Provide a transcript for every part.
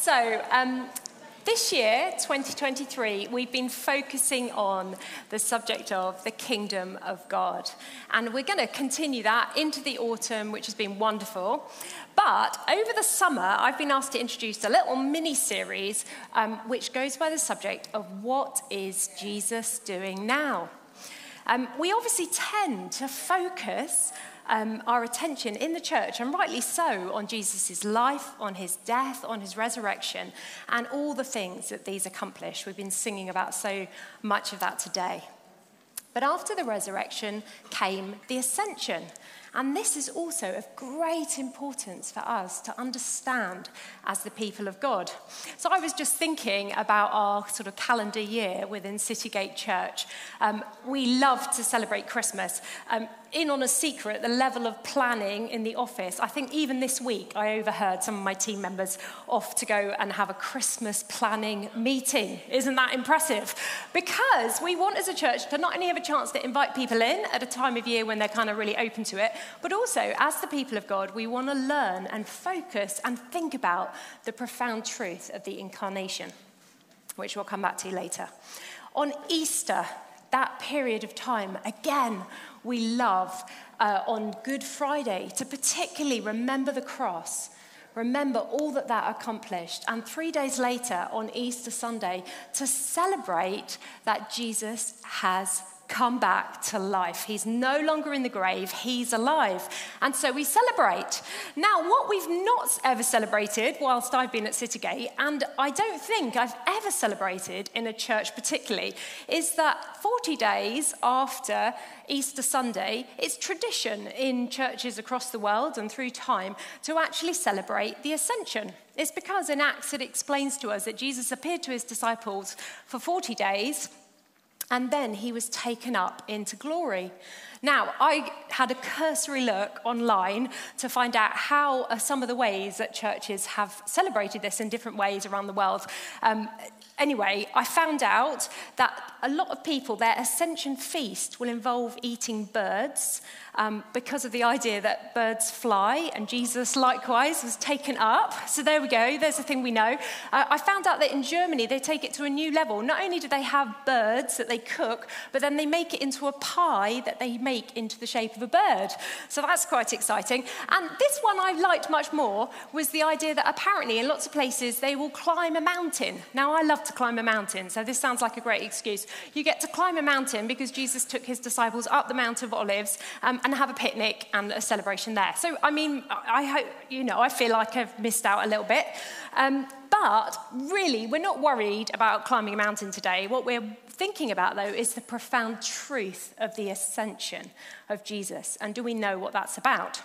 So, um, this year, 2023, we've been focusing on the subject of the kingdom of God. And we're going to continue that into the autumn, which has been wonderful. But over the summer, I've been asked to introduce a little mini series um, which goes by the subject of what is Jesus doing now? Um, we obviously tend to focus um, our attention in the church, and rightly so, on Jesus' life, on his death, on his resurrection, and all the things that these accomplish. We've been singing about so much of that today. But after the resurrection came the ascension. And this is also of great importance for us to understand as the people of God. So I was just thinking about our sort of calendar year within Citygate Church. Um, we love to celebrate Christmas. Um, in on a secret, the level of planning in the office. I think even this week I overheard some of my team members off to go and have a Christmas planning meeting. Isn't that impressive? Because we want as a church to not only have a chance to invite people in at a time of year when they're kind of really open to it, but also, as the people of God, we want to learn and focus and think about the profound truth of the incarnation, which we'll come back to later. On Easter, that period of time, again, we love uh, on Good Friday to particularly remember the cross remember all that that accomplished. And three days later, on Easter Sunday, to celebrate that Jesus has come back to life. He's no longer in the grave, he's alive. And so we celebrate. Now, what we've not ever celebrated whilst I've been at Citygate, and I don't think I've ever celebrated in a church particularly, is that 40 days after Easter Sunday, it's tradition in churches across the world and through time to actually celebrate the ascension. It's because in Acts it explains to us that Jesus appeared to his disciples for 40 days and then he was taken up into glory. Now, I had a cursory look online to find out how some of the ways that churches have celebrated this in different ways around the world. Um, Anyway, I found out that a lot of people, their ascension feast will involve eating birds um, because of the idea that birds fly, and Jesus likewise was taken up. So there we go, there's a thing we know. Uh, I found out that in Germany they take it to a new level. Not only do they have birds that they cook, but then they make it into a pie that they make into the shape of a bird. So that's quite exciting. And this one I liked much more was the idea that apparently in lots of places they will climb a mountain. Now, I love to climb a mountain, so this sounds like a great excuse. You get to climb a mountain because Jesus took his disciples up the Mount of Olives um, and have a picnic and a celebration there. So, I mean, I hope, you know, I feel like I've missed out a little bit. Um, but really, we're not worried about climbing a mountain today. What we're thinking about, though, is the profound truth of the ascension of Jesus. And do we know what that's about?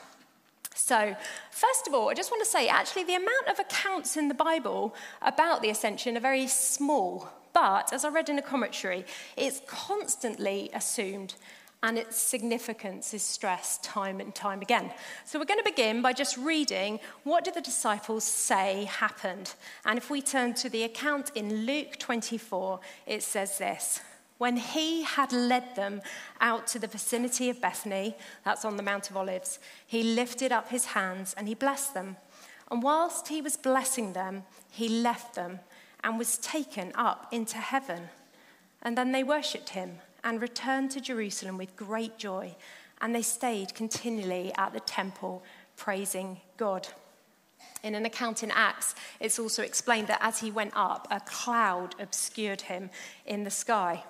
So, first of all, I just want to say actually, the amount of accounts in the Bible about the ascension are very small. But as I read in a commentary, it's constantly assumed and its significance is stressed time and time again. So we're going to begin by just reading what did the disciples say happened. And if we turn to the account in Luke 24, it says this. When he had led them out to the vicinity of Bethany, that's on the Mount of Olives, he lifted up his hands and he blessed them. And whilst he was blessing them, he left them and was taken up into heaven. And then they worshipped him and returned to Jerusalem with great joy. And they stayed continually at the temple, praising God. In an account in Acts, it's also explained that as he went up, a cloud obscured him in the sky.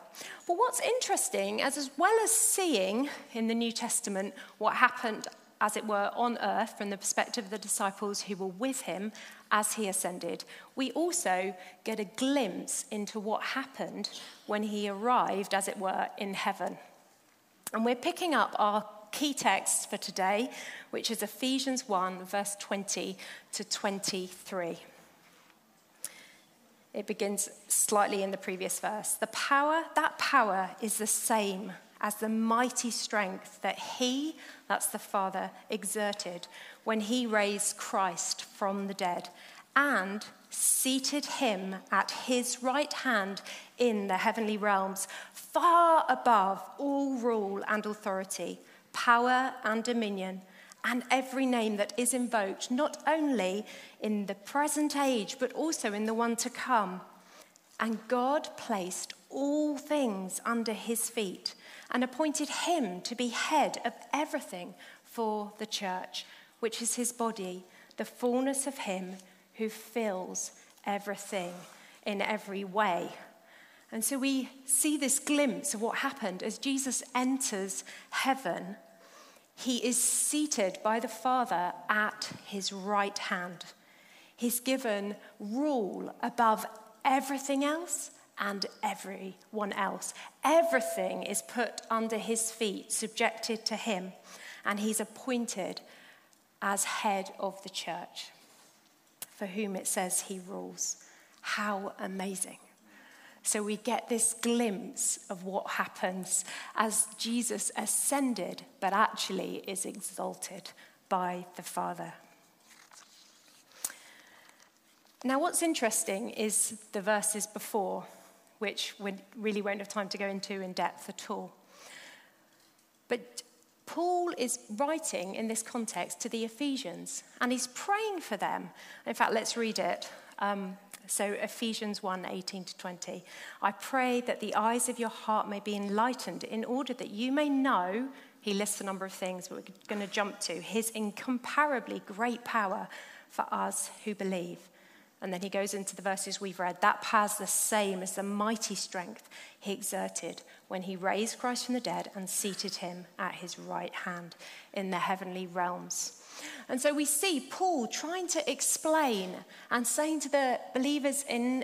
But what's interesting, as, as well as seeing in the New Testament what happened, as it were, on earth from the perspective of the disciples who were with him as he ascended, we also get a glimpse into what happened when he arrived, as it were, in heaven. And we're picking up our key text for today, which is Ephesians 1, verse 20 to 23. It begins slightly in the previous verse. The power, that power is the same as the mighty strength that he, that's the Father, exerted when he raised Christ from the dead and seated him at his right hand in the heavenly realms, far above all rule and authority power and dominion, and every name that is invoked, not only in the present age, but also in the one to come. And God placed all things under his feet and appointed him to be head of everything for the church, which is his body, the fullness of him who fills everything in every way. And so we see this glimpse of what happened as Jesus enters heaven. He is seated by the Father at his right hand. He's given rule above everything else and everyone else. Everything is put under his feet, subjected to him, and he's appointed as head of the church, for whom it says he rules. How amazing! So we get this glimpse of what happens as Jesus ascended, but actually is exalted by the Father. Now, what's interesting is the verses before, which we really won't have time to go into in depth at all. But Paul is writing in this context to the Ephesians, and he's praying for them. In fact, let's read it. Um, so, Ephesians 1 18 to 20. I pray that the eyes of your heart may be enlightened in order that you may know, he lists a number of things, but we're going to jump to his incomparably great power for us who believe. And then he goes into the verses we've read. That power's the same as the mighty strength he exerted when he raised Christ from the dead and seated him at his right hand in the heavenly realms. And so we see Paul trying to explain and saying to the believers in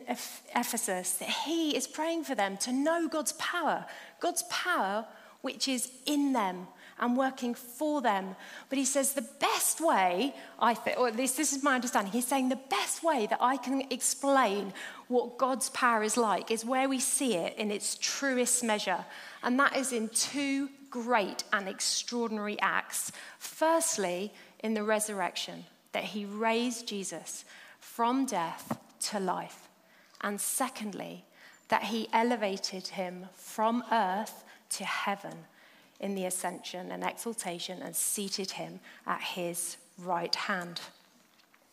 Ephesus that he is praying for them to know God's power, God's power which is in them and working for them. But he says the best way, I think, or at least this is my understanding, he's saying the best way that I can explain what God's power is like is where we see it in its truest measure. And that is in two great and extraordinary acts. Firstly, in the resurrection, that he raised Jesus from death to life. And secondly, that he elevated him from earth to heaven in the ascension and exaltation and seated him at his right hand.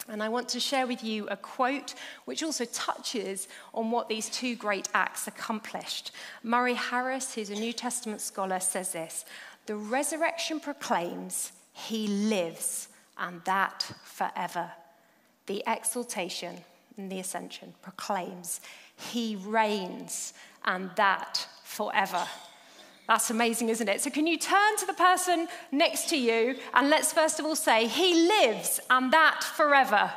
And I want to share with you a quote which also touches on what these two great acts accomplished. Murray Harris, who's a New Testament scholar, says this The resurrection proclaims he lives, and that forever. The exaltation and the ascension proclaims He reigns, and that forever. That's amazing, isn't it? So, can you turn to the person next to you and let's first of all say, He lives, and that forever.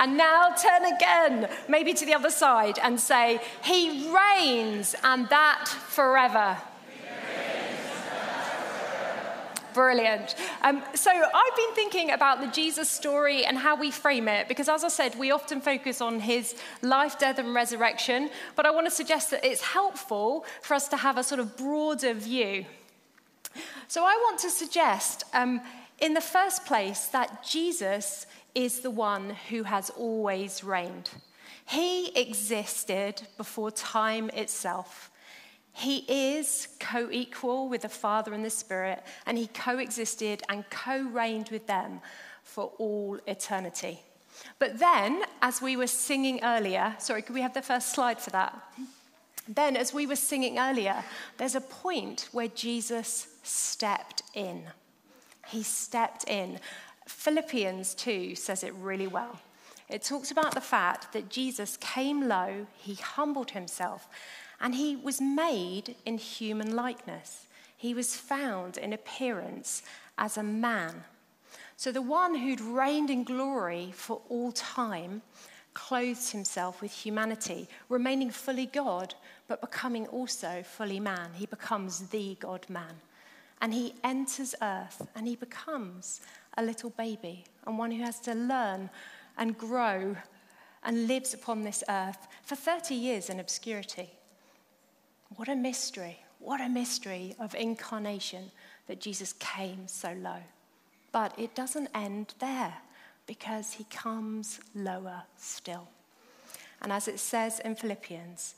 And now turn again, maybe to the other side, and say, He reigns, and that forever. Brilliant. Um, so I've been thinking about the Jesus story and how we frame it, because as I said, we often focus on his life, death, and resurrection. But I want to suggest that it's helpful for us to have a sort of broader view. So I want to suggest, um, in the first place, that Jesus is the one who has always reigned. He existed before time itself. He is co equal with the Father and the Spirit, and he coexisted and co reigned with them for all eternity. But then, as we were singing earlier, sorry, could we have the first slide for that? Then, as we were singing earlier, there's a point where Jesus stepped in. He stepped in. Philippians 2 says it really well. It talks about the fact that Jesus came low, he humbled himself, and he was made in human likeness. He was found in appearance as a man. So the one who'd reigned in glory for all time clothed himself with humanity, remaining fully God, but becoming also fully man. He becomes the God man. And he enters earth and he becomes a little baby and one who has to learn and grow and lives upon this earth for 30 years in obscurity. What a mystery. What a mystery of incarnation that Jesus came so low. But it doesn't end there because he comes lower still. And as it says in Philippians,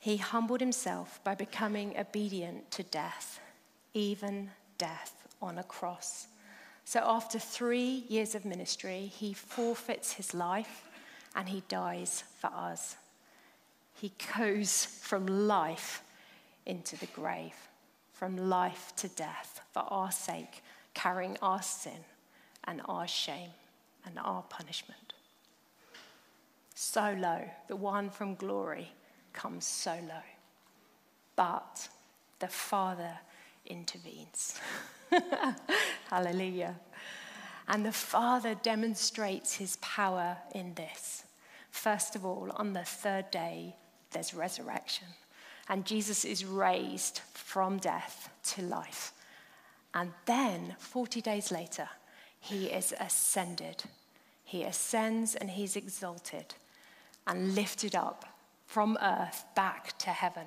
He humbled himself by becoming obedient to death, even death on a cross. So, after three years of ministry, he forfeits his life and he dies for us. He goes from life into the grave, from life to death for our sake, carrying our sin and our shame and our punishment. So low, the one from glory comes so low. But the Father intervenes. Hallelujah. And the Father demonstrates his power in this. First of all, on the third day, there's resurrection. And Jesus is raised from death to life. And then, 40 days later, he is ascended. He ascends and he's exalted and lifted up from earth back to heaven.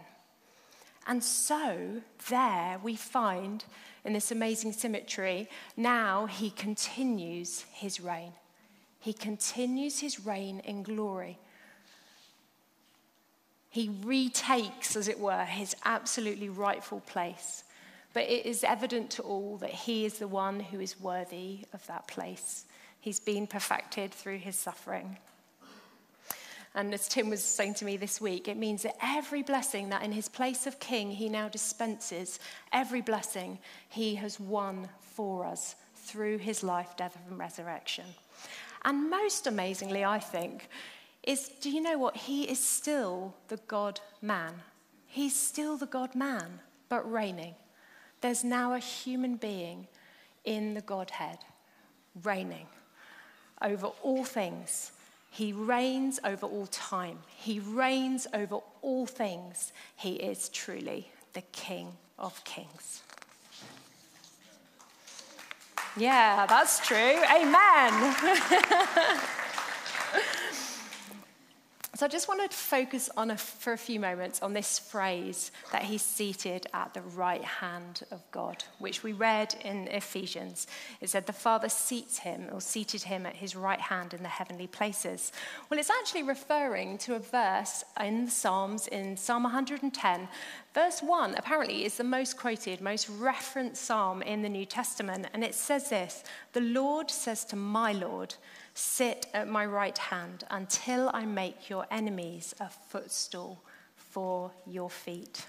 And so, there we find in this amazing symmetry, now he continues his reign. He continues his reign in glory. He retakes, as it were, his absolutely rightful place. But it is evident to all that he is the one who is worthy of that place. He's been perfected through his suffering. And as Tim was saying to me this week, it means that every blessing that in his place of king he now dispenses, every blessing he has won for us through his life, death, and resurrection. And most amazingly, I think, is do you know what? He is still the God man. He's still the God man, but reigning. There's now a human being in the Godhead, reigning over all things he reigns over all time. He reigns over all things. He is truly the King of Kings. Yeah, that's true. Amen. So I just wanted to focus on a, for a few moments on this phrase that he's seated at the right hand of God, which we read in Ephesians. It said the Father seats him or seated him at his right hand in the heavenly places. Well, it's actually referring to a verse in the Psalms in Psalm 110. Verse 1 apparently is the most quoted, most referenced psalm in the New Testament. And it says this The Lord says to my Lord, Sit at my right hand until I make your enemies a footstool for your feet.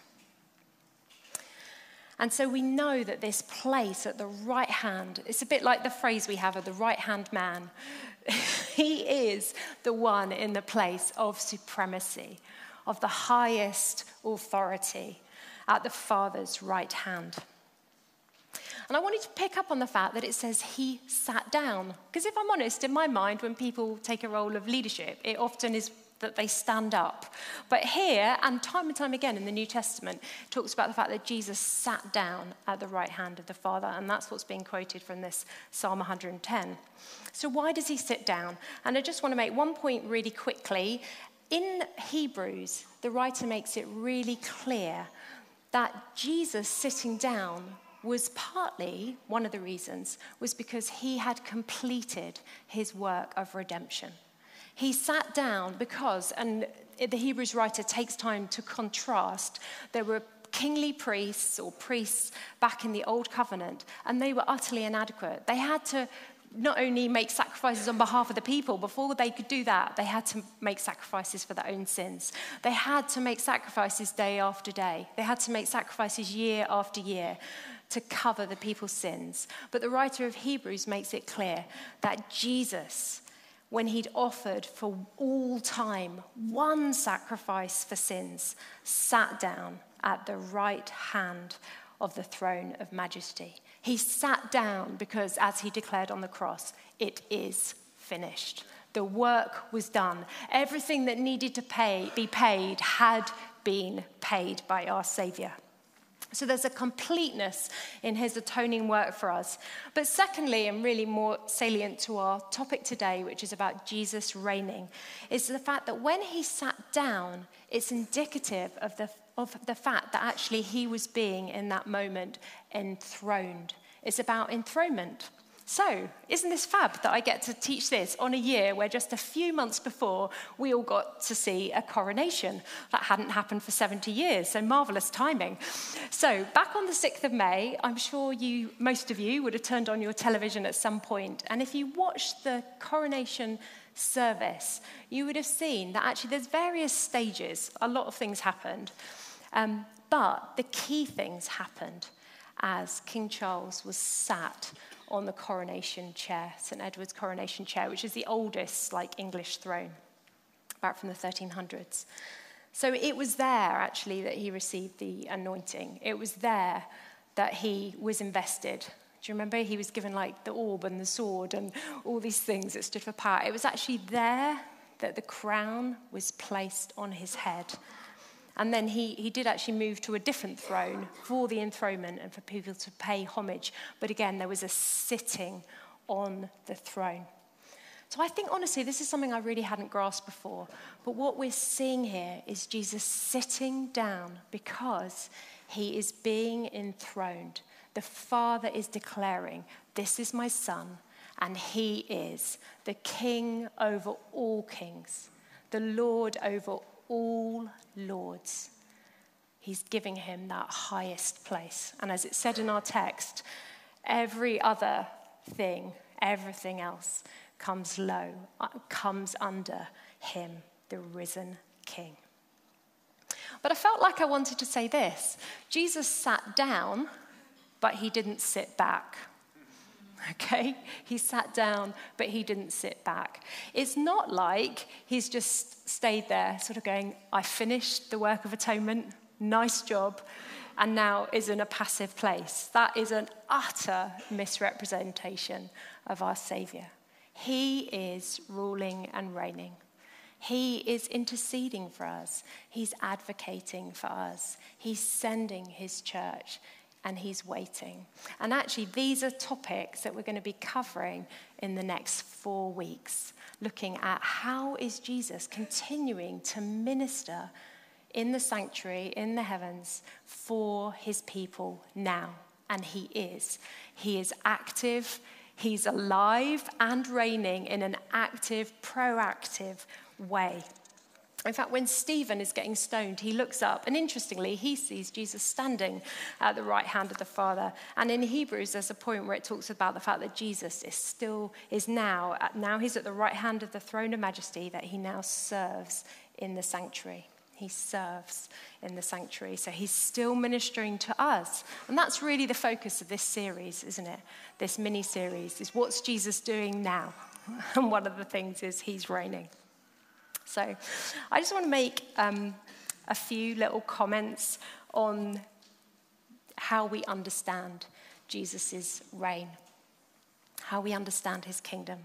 And so we know that this place at the right hand, it's a bit like the phrase we have of the right hand man. he is the one in the place of supremacy, of the highest authority at the Father's right hand. And I wanted to pick up on the fact that it says he sat down. Because if I'm honest, in my mind, when people take a role of leadership, it often is that they stand up. But here, and time and time again in the New Testament, talks about the fact that Jesus sat down at the right hand of the Father, and that's what's being quoted from this Psalm 110. So, why does he sit down? And I just want to make one point really quickly. In Hebrews, the writer makes it really clear that Jesus sitting down was partly, one of the reasons, was because he had completed his work of redemption. He sat down because, and the Hebrews writer takes time to contrast, there were kingly priests or priests back in the Old Covenant, and they were utterly inadequate. They had to not only make sacrifices on behalf of the people, before they could do that, they had to make sacrifices for their own sins. They had to make sacrifices day after day. They had to make sacrifices year after year to cover the people's sins. But the writer of Hebrews makes it clear that Jesus, when he'd offered for all time one sacrifice for sins, sat down at the right hand of the throne of majesty. He sat down because, as he declared on the cross, it is finished. The work was done. Everything that needed to pay, be paid had been paid by our Savior. So there's a completeness in his atoning work for us. But secondly, and really more salient to our topic today, which is about Jesus reigning, is the fact that when he sat down, it's indicative of the, of the fact that actually he was being in that moment enthroned. It's about enthronement. So, isn't this fab that I get to teach this on a year where just a few months before we all got to see a coronation? That hadn't happened for 70 years, so marvelous timing. So, back on the 6th of May, I'm sure you, most of you, would have turned on your television at some point, and if you watched the coronation service, you would have seen that actually there's various stages. A lot of things happened, um, but the key things happened as King Charles was sat on the coronation chair, St. Edward's coronation chair, which is the oldest like English throne, about from the 1300s. So it was there actually that he received the anointing. It was there that he was invested. Do you remember? He was given like the orb and the sword and all these things that stood for power. It was actually there that the crown was placed on his head. And then he, he did actually move to a different throne for the enthronement and for people to pay homage. But again, there was a sitting on the throne. So I think, honestly, this is something I really hadn't grasped before. But what we're seeing here is Jesus sitting down because he is being enthroned. The Father is declaring, This is my Son, and he is the King over all kings, the Lord over all lords. He's giving him that highest place. And as it said in our text, every other thing, everything else comes low, uh, comes under him, the risen king. But I felt like I wanted to say this Jesus sat down, but he didn't sit back. Okay? He sat down, but he didn't sit back. It's not like he's just stayed there, sort of going, I finished the work of atonement, nice job, and now is in a passive place. That is an utter misrepresentation of our Saviour. He is ruling and reigning. He is interceding for us. He's advocating for us. He's sending his church and he's waiting. And actually, these are topics that we're going to be covering in the next four weeks, looking at how is Jesus continuing to minister in the sanctuary, in the heavens, for his people now. And he is. He is active, he's alive and reigning in an active, proactive way. In fact, when Stephen is getting stoned, he looks up, and interestingly, he sees Jesus standing at the right hand of the Father. And in Hebrews, there's a point where it talks about the fact that Jesus is still, is now, now he's at the right hand of the throne of majesty, that he now serves in the sanctuary. He serves in the sanctuary. So he's still ministering to us. And that's really the focus of this series, isn't it? This mini series is what's Jesus doing now? And one of the things is he's reigning. So I just want to make um, a few little comments on how we understand Jesus' reign, how we understand his kingdom.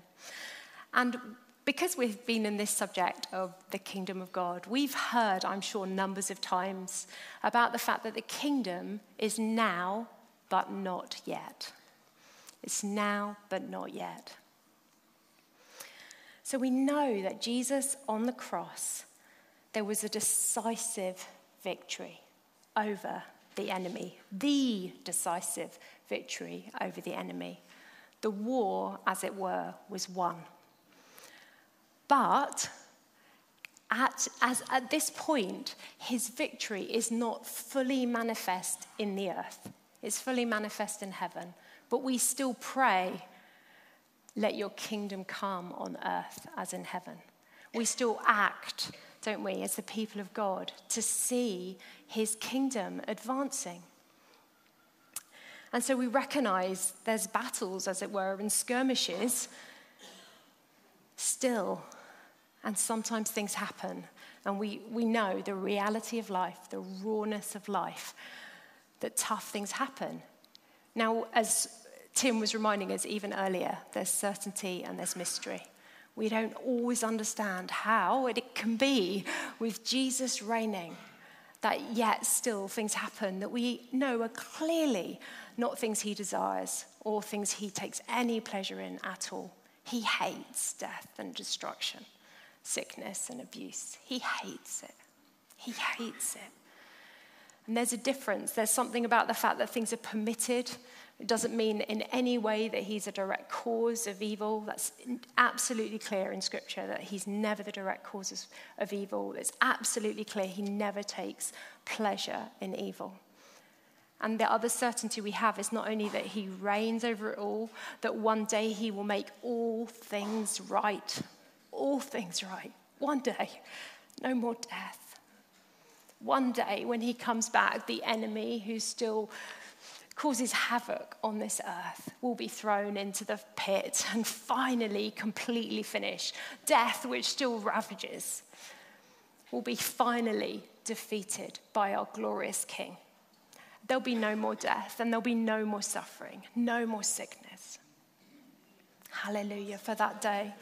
And because we've been in this subject of the kingdom of God, we've heard, I'm sure, numbers of times about the fact that the kingdom is now, but not yet. It's now, but not yet. So we know that Jesus on the cross, there was a decisive victory over the enemy, the decisive victory over the enemy. The war, as it were, was won. But at, as, at this point, his victory is not fully manifest in the earth. It's fully manifest in heaven. But we still pray let your kingdom come on earth as in heaven. We still act, don't we, as the people of God, to see his kingdom advancing. And so we recognize there's battles, as it were, and skirmishes still. And sometimes things happen. And we, we know the reality of life, the rawness of life, that tough things happen. Now, as Tim was reminding us even earlier there's certainty and there's mystery. We don't always understand how it can be with Jesus reigning that yet still things happen that we know are clearly not things he desires or things he takes any pleasure in at all. He hates death and destruction, sickness and abuse. He hates it. He hates it. And there's a difference. There's something about the fact that things are permitted It doesn't mean in any way that he's a direct cause of evil. That's absolutely clear in Scripture that he's never the direct cause of evil. It's absolutely clear he never takes pleasure in evil. And the other certainty we have is not only that he reigns over it all, that one day he will make all things right. All things right. One day, no more death. One day, when he comes back, the enemy who's still causes havoc on this earth will be thrown into the pit and finally completely finished. Death, which still ravages, will be finally defeated by our glorious King. There'll be no more death and there'll be no more suffering, no more sickness. Hallelujah for that day.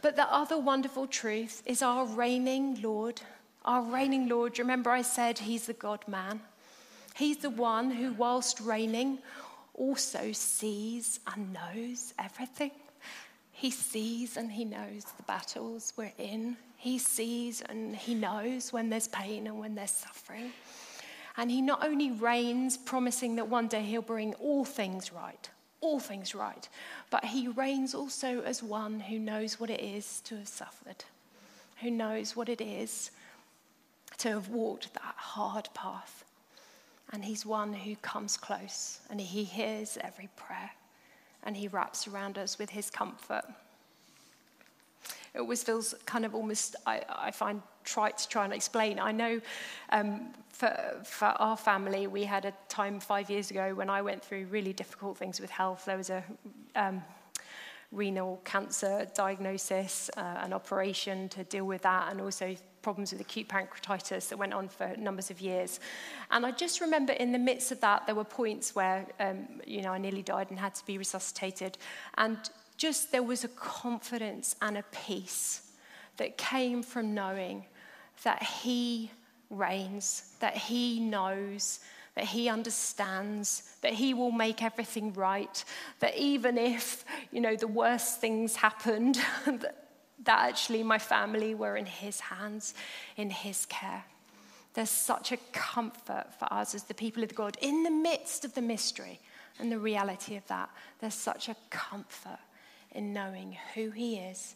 But the other wonderful truth is our reigning Lord. Our reigning Lord, remember I said he's the God man? He's the one who, whilst reigning, also sees and knows everything. He sees and he knows the battles we're in. He sees and he knows when there's pain and when there's suffering. And he not only reigns, promising that one day he'll bring all things right, all things right, but he reigns also as one who knows what it is to have suffered, who knows what it is to have walked that hard path and he's one who comes close and he hears every prayer and he wraps around us with his comfort. It always feels kind of almost, I, I find, trite to try and explain. I know um, for, for our family, we had a time five years ago when I went through really difficult things with health. There was a um, renal cancer diagnosis, uh, an operation to deal with that, and also problems with acute pancreatitis that went on for numbers of years. And I just remember in the midst of that, there were points where, um, you know, I nearly died and had to be resuscitated. And just there was a confidence and a peace that came from knowing that He reigns, that He knows, that He understands, that He will make everything right, that even if, you know, the worst things happened, that actually my family were in His hands, in His care. There's such a comfort for us as the people of God in the midst of the mystery and the reality of that. There's such a comfort in knowing who He is,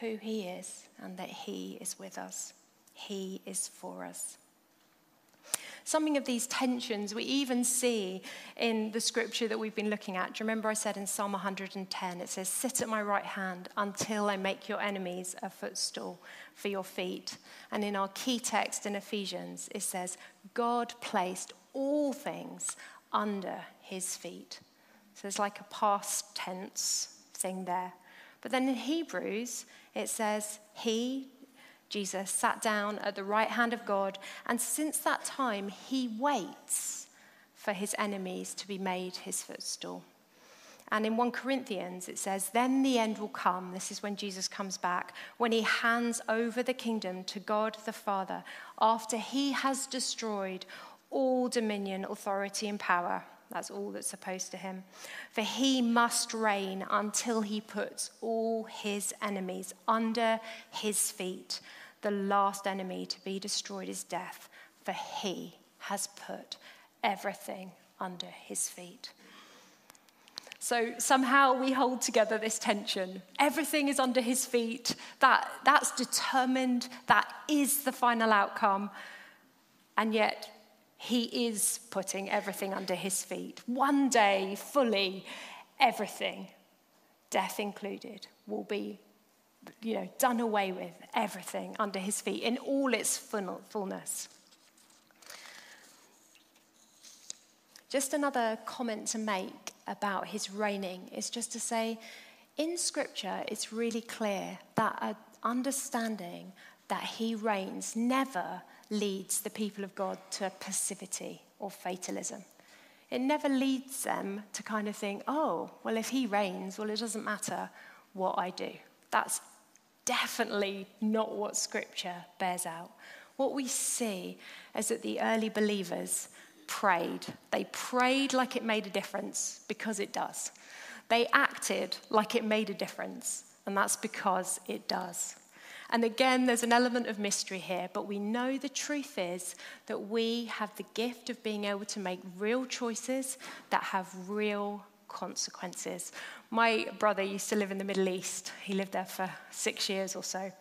who He is, and that He is with us. He is for us. Something of these tensions we even see in the scripture that we've been looking at. Do you remember I said in Psalm 110, it says, Sit at my right hand until I make your enemies a footstool for your feet. And in our key text in Ephesians, it says, God placed all things under his feet. So it's like a past tense thing there. But then in Hebrews, it says, He, Jesus sat down at the right hand of God, and since that time, he waits for his enemies to be made his footstool. And in 1 Corinthians, it says, Then the end will come. This is when Jesus comes back, when he hands over the kingdom to God the Father, after he has destroyed all dominion, authority, and power. That's all that's opposed to him. For he must reign until he puts all his enemies under his feet. The last enemy to be destroyed is death, for he has put everything under his feet. So somehow we hold together this tension. Everything is under his feet. That, that's determined. That is the final outcome. And yet he is putting everything under his feet. One day, fully, everything, death included, will be you know, done away with, everything under his feet in all its fullness. Just another comment to make about his reigning is just to say, in Scripture, it's really clear that understanding that he reigns never leads the people of God to passivity or fatalism. It never leads them to kind of think, oh, well, if he reigns, well, it doesn't matter what I do. That's definitely not what Scripture bears out. What we see is that the early believers prayed. They prayed like it made a difference because it does. They acted like it made a difference, and that's because it does. And again, there's an element of mystery here, but we know the truth is that we have the gift of being able to make real choices that have real consequences. My brother used to live in the Middle East. He lived there for six years or so.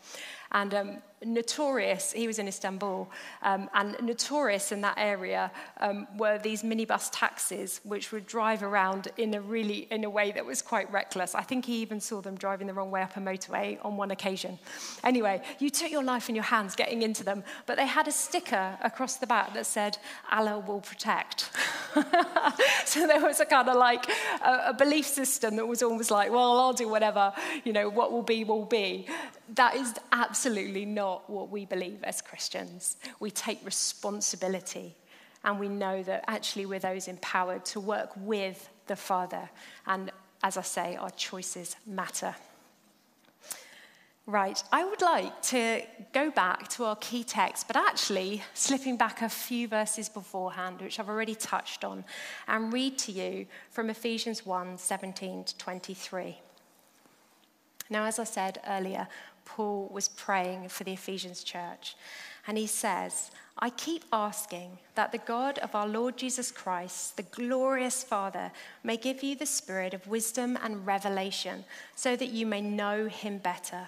And um, notorious, he was in Istanbul, um, and notorious in that area um, were these minibus taxis which would drive around in a really, in a way that was quite reckless. I think he even saw them driving the wrong way up a motorway on one occasion. Anyway, you took your life in your hands getting into them, but they had a sticker across the back that said, Allah will protect. so there was a kind of like a, a belief system that was almost like, well, I'll do whatever, you know, what will be, will be. That is absolutely not what we believe as Christians. We take responsibility and we know that actually we're those empowered to work with the Father. And as I say, our choices matter. Right, I would like to go back to our key text, but actually slipping back a few verses beforehand, which I've already touched on, and read to you from Ephesians 1 17 to 23. Now, as I said earlier, Paul was praying for the Ephesians church. And he says, I keep asking that the God of our Lord Jesus Christ, the glorious Father, may give you the spirit of wisdom and revelation so that you may know him better.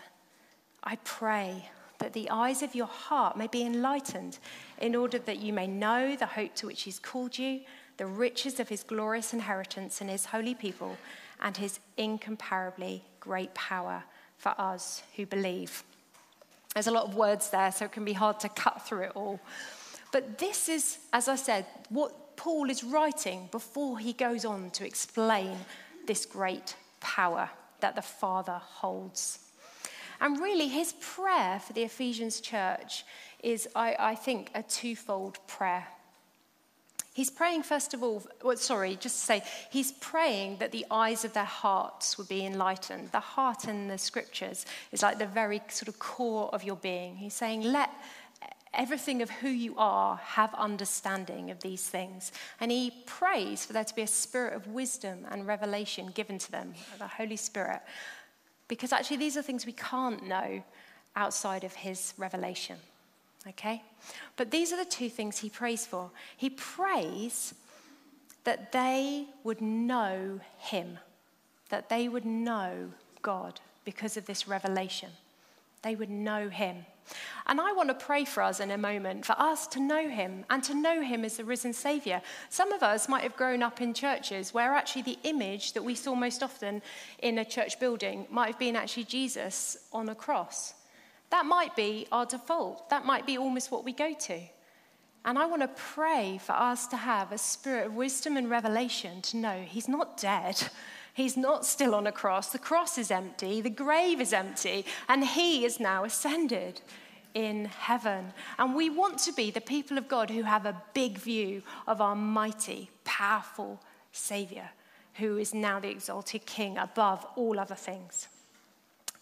I pray that the eyes of your heart may be enlightened in order that you may know the hope to which he's called you, the riches of his glorious inheritance in his holy people, and his incomparably great power for us who believe. There's a lot of words there, so it can be hard to cut through it all. But this is, as I said, what Paul is writing before he goes on to explain this great power that the Father holds. And really, his prayer for the Ephesians church is, I, I think, a twofold prayer. He's praying, first of all, well, sorry, just to say, he's praying that the eyes of their hearts would be enlightened. The heart in the scriptures is like the very sort of core of your being. He's saying, let everything of who you are have understanding of these things. And he prays for there to be a spirit of wisdom and revelation given to them, the Holy Spirit. Because actually, these are things we can't know outside of his revelation. Okay? But these are the two things he prays for. He prays that they would know him, that they would know God because of this revelation. They would know him. And I want to pray for us in a moment, for us to know him and to know him as the risen Savior. Some of us might have grown up in churches where actually the image that we saw most often in a church building might have been actually Jesus on a cross. That might be our default. That might be almost what we go to. And I want to pray for us to have a spirit of wisdom and revelation to know He's not dead. He's not still on a cross. The cross is empty, the grave is empty, and He is now ascended in heaven. And we want to be the people of God who have a big view of our mighty, powerful Savior, who is now the exalted King above all other things.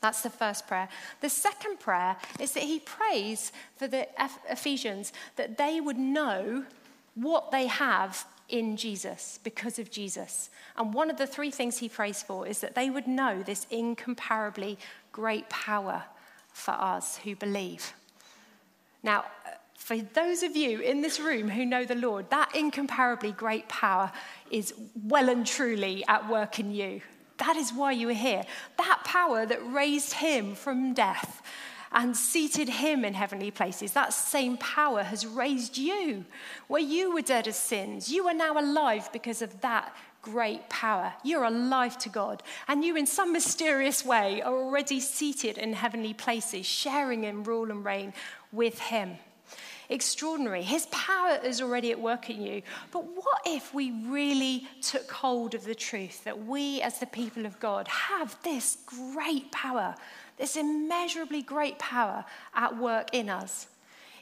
That's the first prayer. The second prayer is that he prays for the Ephesians that they would know what they have in Jesus because of Jesus. And one of the three things he prays for is that they would know this incomparably great power for us who believe. Now, for those of you in this room who know the Lord, that incomparably great power is well and truly at work in you. That is why you are here. That power that raised him from death and seated him in heavenly places, that same power has raised you. Where you were dead as sins, you are now alive because of that great power. You're alive to God, and you, in some mysterious way, are already seated in heavenly places, sharing in rule and reign with him extraordinary. His power is already at work in you. But what if we really took hold of the truth that we, as the people of God, have this great power, this immeasurably great power at work in us?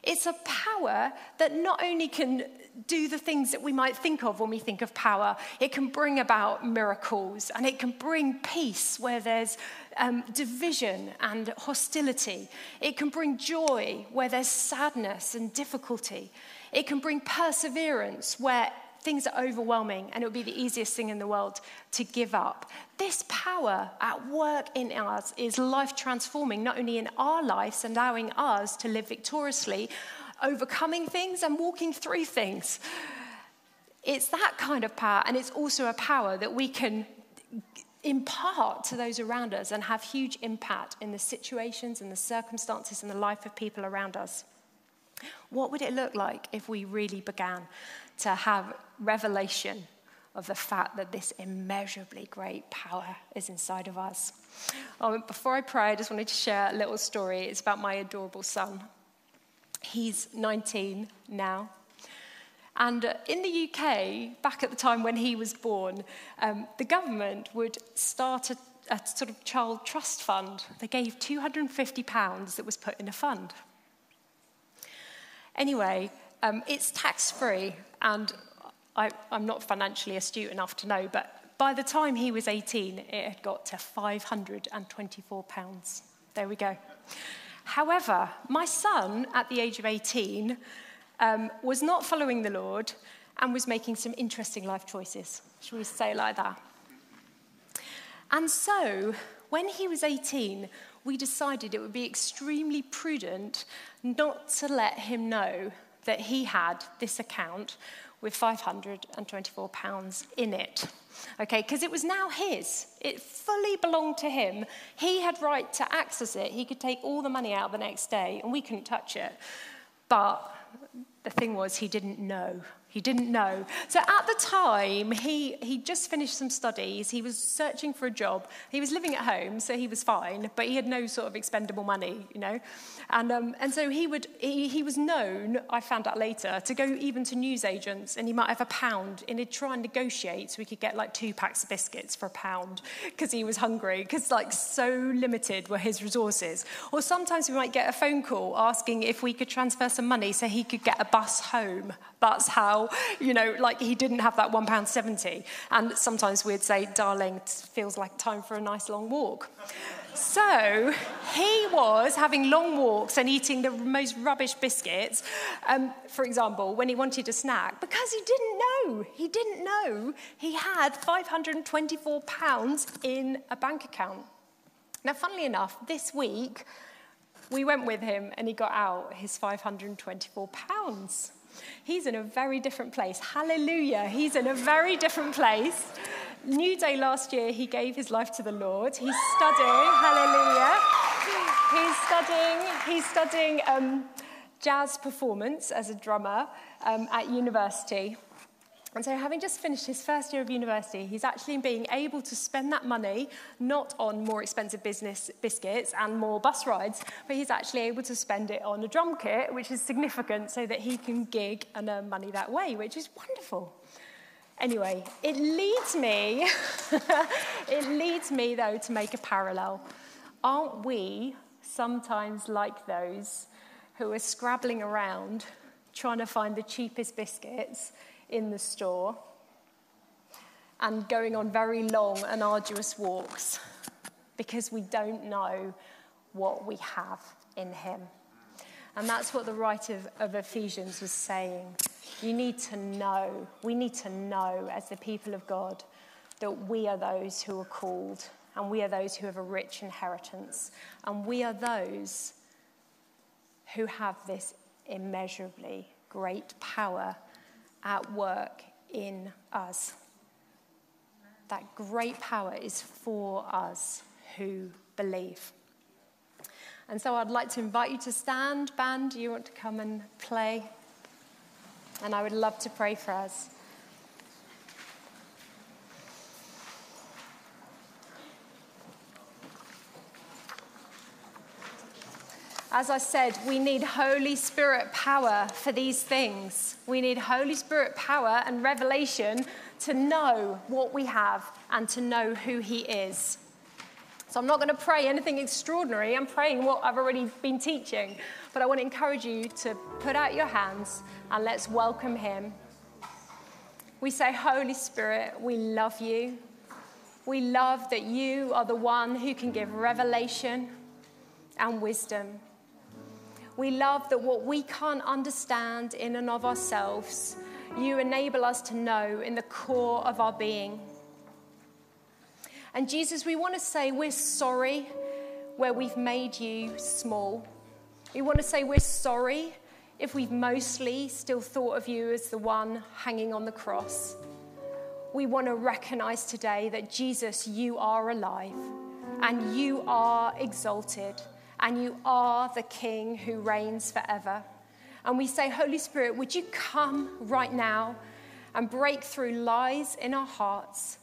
It's a power that not only can do the things that we might think of when we think of power, it can bring about miracles and it can bring peace where there's um, division and hostility. It can bring joy where there's sadness and difficulty. It can bring perseverance where things are overwhelming and it would be the easiest thing in the world to give up. This power at work in us is life transforming, not only in our lives, allowing us to live victoriously, overcoming things and walking through things. It's that kind of power, and it's also a power that we can impart to those around us and have huge impact in the situations and the circumstances and the life of people around us. What would it look like if we really began to have revelation of the fact that this immeasurably great power is inside of us? Oh, before I pray, I just wanted to share a little story. It's about my adorable son. He's 19 now. And in the UK, back at the time when he was born, um, the government would start a, a sort of child trust fund. They gave £250 that was put in a fund. Anyway, um, it's tax free, and I, I'm not financially astute enough to know, but by the time he was 18, it had got to £524. There we go. However, my son, at the age of 18, um, was not following the Lord and was making some interesting life choices. Shall we say like that? And so, when he was 18, we decided it would be extremely prudent not to let him know that he had this account with £524 in it. Okay, because it was now his. It fully belonged to him. He had right to access it. He could take all the money out the next day and we couldn't touch it. But the thing was, he didn't know. He didn't know. So at the time, he, he just finished some studies. He was searching for a job. He was living at home, so he was fine, but he had no sort of expendable money, you know. And, um, and so he, would, he, he was known, I found out later, to go even to newsagents and he might have a pound and he'd try and negotiate so he could get like two packs of biscuits for a pound because he was hungry, because like so limited were his resources. Or sometimes we might get a phone call asking if we could transfer some money so he could get a bus home. That's how, you know, like he didn't have that £1.70. And sometimes we'd say, darling, feels like time for a nice long walk. So he was having long walks and eating the most rubbish biscuits, um, for example, when he wanted a snack, because he didn't know. He didn't know he had £524 in a bank account. Now, funnily enough, this week we went with him and he got out his £524. He's in a very different place. Hallelujah. He's in a very different place. New Day last year, he gave his life to the Lord. He's studying, hallelujah. He's studying, he's studying um, jazz performance as a drummer um, at university. And so, having just finished his first year of university, he's actually being able to spend that money not on more expensive business biscuits and more bus rides, but he's actually able to spend it on a drum kit, which is significant so that he can gig and earn money that way, which is wonderful. Anyway, it leads me, it leads me though to make a parallel. Aren't we sometimes like those who are scrabbling around trying to find the cheapest biscuits in the store and going on very long and arduous walks because we don't know what we have in Him? And that's what the writer of, of Ephesians was saying. You need to know, we need to know as the people of God that we are those who are called and we are those who have a rich inheritance and we are those who have this immeasurably great power at work in us. That great power is for us who believe. And so I'd like to invite you to stand. Band, you want to come and play? And I would love to pray for us. As I said, we need Holy Spirit power for these things. We need Holy Spirit power and revelation to know what we have and to know who He is. So I'm not going to pray anything extraordinary. I'm praying what I've already been teaching. But I want to encourage you to put out your hands and let's welcome him. We say, Holy Spirit, we love you. We love that you are the one who can give revelation and wisdom. We love that what we can't understand in and of ourselves, you enable us to know in the core of our being. And Jesus, we want to say we're sorry where we've made you small. We want to say we're sorry if we've mostly still thought of you as the one hanging on the cross. We want to recognize today that Jesus, you are alive and you are exalted and you are the King who reigns forever. And we say, Holy Spirit, would you come right now and break through lies in our hearts?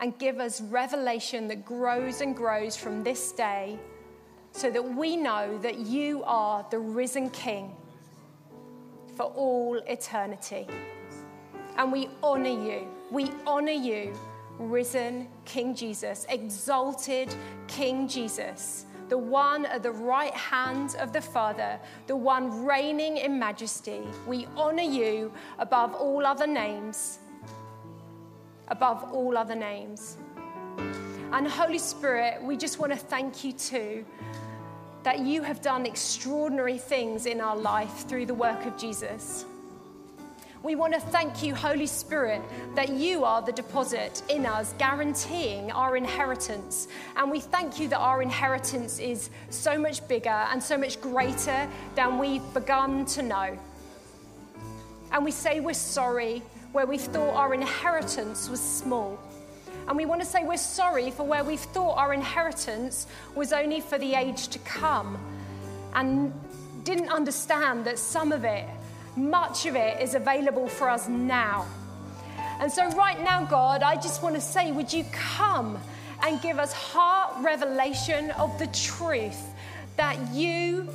and give us revelation that grows and grows from this day so that we know that you are the risen King for all eternity. And we honor you. We honor you, risen King Jesus, exalted King Jesus, the one at the right hand of the Father, the one reigning in majesty. We honor you above all other names above all other names. And Holy Spirit, we just want to thank you too that you have done extraordinary things in our life through the work of Jesus. We want to thank you, Holy Spirit, that you are the deposit in us, guaranteeing our inheritance. And we thank you that our inheritance is so much bigger and so much greater than we've begun to know. And we say we're sorry where we thought our inheritance was small. And we want to say we're sorry for where we've thought our inheritance was only for the age to come and didn't understand that some of it, much of it, is available for us now. And so, right now, God, I just want to say, would you come and give us heart revelation of the truth that you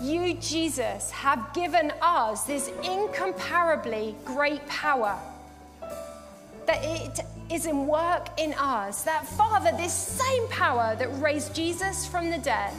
you, Jesus, have given us this incomparably great power. That it is in work in us. That, Father, this same power that raised Jesus from the dead,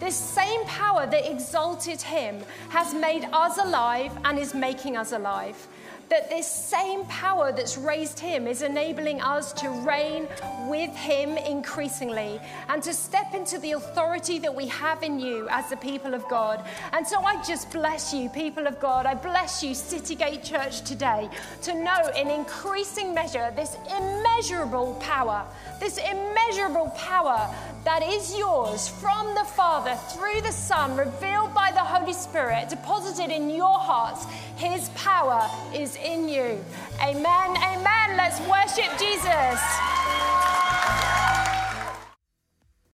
this same power that exalted him, has made us alive and is making us alive that this same power that's raised him is enabling us to reign with him increasingly and to step into the authority that we have in you as the people of God. And so I just bless you, people of God. I bless you, Citygate Church, today to know in increasing measure this immeasurable power, this immeasurable power that is yours from the Father through the Son, revealed by the Holy Spirit, deposited in your hearts. His power is in you. Amen. Amen. Let's worship Jesus.